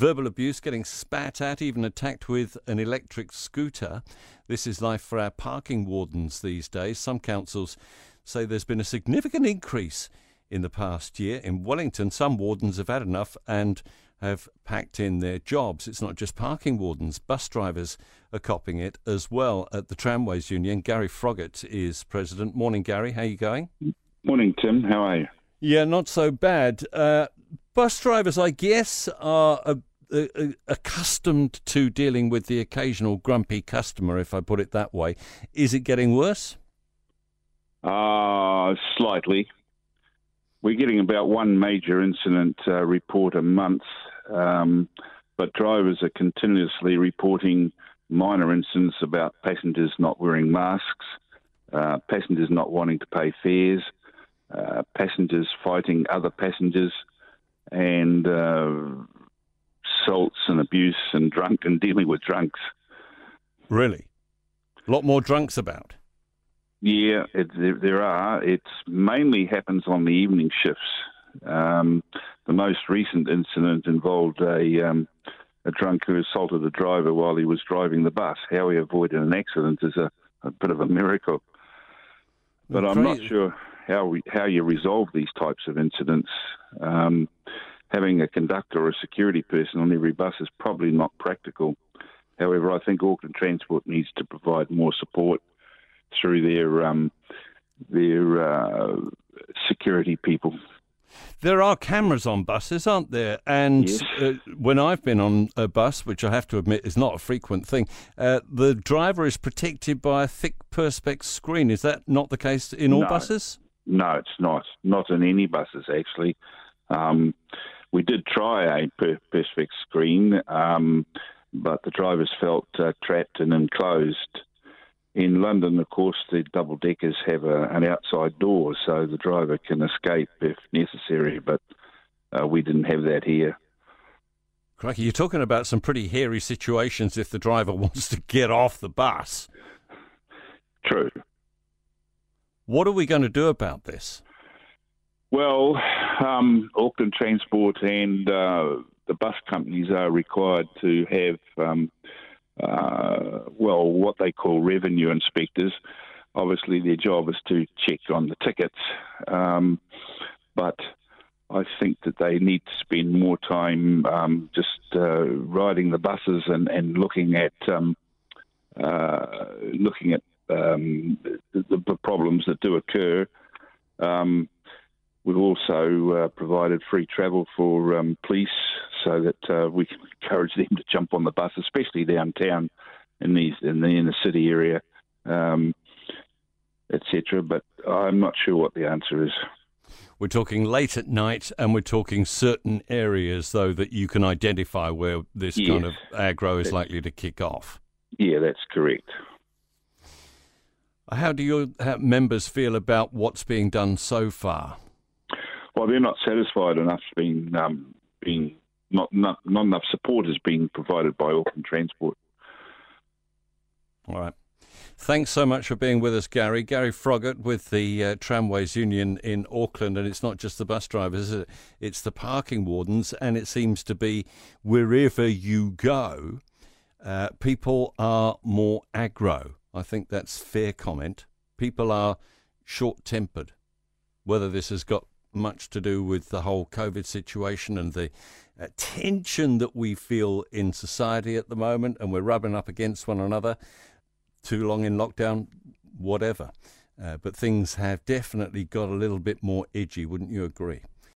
verbal abuse, getting spat at, even attacked with an electric scooter. This is life for our parking wardens these days. Some councils say there's been a significant increase in the past year. In Wellington, some wardens have had enough and have packed in their jobs. It's not just parking wardens, bus drivers are copying it as well. At the Tramways Union, Gary Froggatt is president. Morning, Gary. How are you going? Morning, Tim. How are you? Yeah, not so bad. Uh, bus drivers, I guess, are uh, accustomed to dealing with the occasional grumpy customer, if I put it that way. Is it getting worse? Uh, slightly. We're getting about one major incident uh, report a month, um, but drivers are continuously reporting minor incidents about passengers not wearing masks, uh, passengers not wanting to pay fares, uh, passengers fighting other passengers, and uh, assaults and abuse and drunk and dealing with drunks. Really? A lot more drunks about? Yeah, it, there, there, are. It mainly happens on the evening shifts. Um, the most recent incident involved a, um, a drunk who assaulted a driver while he was driving the bus. How he avoided an accident is a, a bit of a miracle. But I'm not sure how we, how you resolve these types of incidents. Um, having a conductor or a security person on every bus is probably not practical. However, I think Auckland Transport needs to provide more support through their um, their uh, security people. There are cameras on buses, aren't there? And yes. uh, when I've been on a bus, which I have to admit is not a frequent thing, uh, the driver is protected by a thick perspex screen. Is that not the case in all no. buses? No, it's not. Not in any buses, actually. Um, we did try a per- perspex screen, um, but the drivers felt uh, trapped and enclosed in London, of course, the double deckers have a, an outside door so the driver can escape if necessary, but uh, we didn't have that here. Crikey, you're talking about some pretty hairy situations if the driver wants to get off the bus. True. What are we going to do about this? Well, um, Auckland Transport and uh, the bus companies are required to have um, uh, well, what they call revenue inspectors. Obviously, their job is to check on the tickets, um, but I think that they need to spend more time um, just uh, riding the buses and, and looking at um, uh, looking at um, the, the, problems that do occur. Um, we've also uh, provided free travel for um, police so that uh, we can encourage them to jump on the bus, especially downtown in these in the inner city area, um, etc. But I'm not sure what the answer is. We're talking late at night, and we're talking certain areas, though, that you can identify where this yes. kind of aggro is likely to kick off. Yeah, that's correct. How do your members feel about what's being done so far? Well, they're not satisfied enough being um, being not, not, not enough support is being provided by Auckland Transport. All right. Thanks so much for being with us, Gary. Gary Froggatt with the uh, Tramways Union in Auckland. And it's not just the bus drivers, it? it's the parking wardens. And it seems to be wherever you go, uh, people are more aggro. I think that's fair comment. People are short tempered. Whether this has got much to do with the whole COVID situation and the uh, tension that we feel in society at the moment, and we're rubbing up against one another. Too long in lockdown, whatever. Uh, but things have definitely got a little bit more edgy, wouldn't you agree?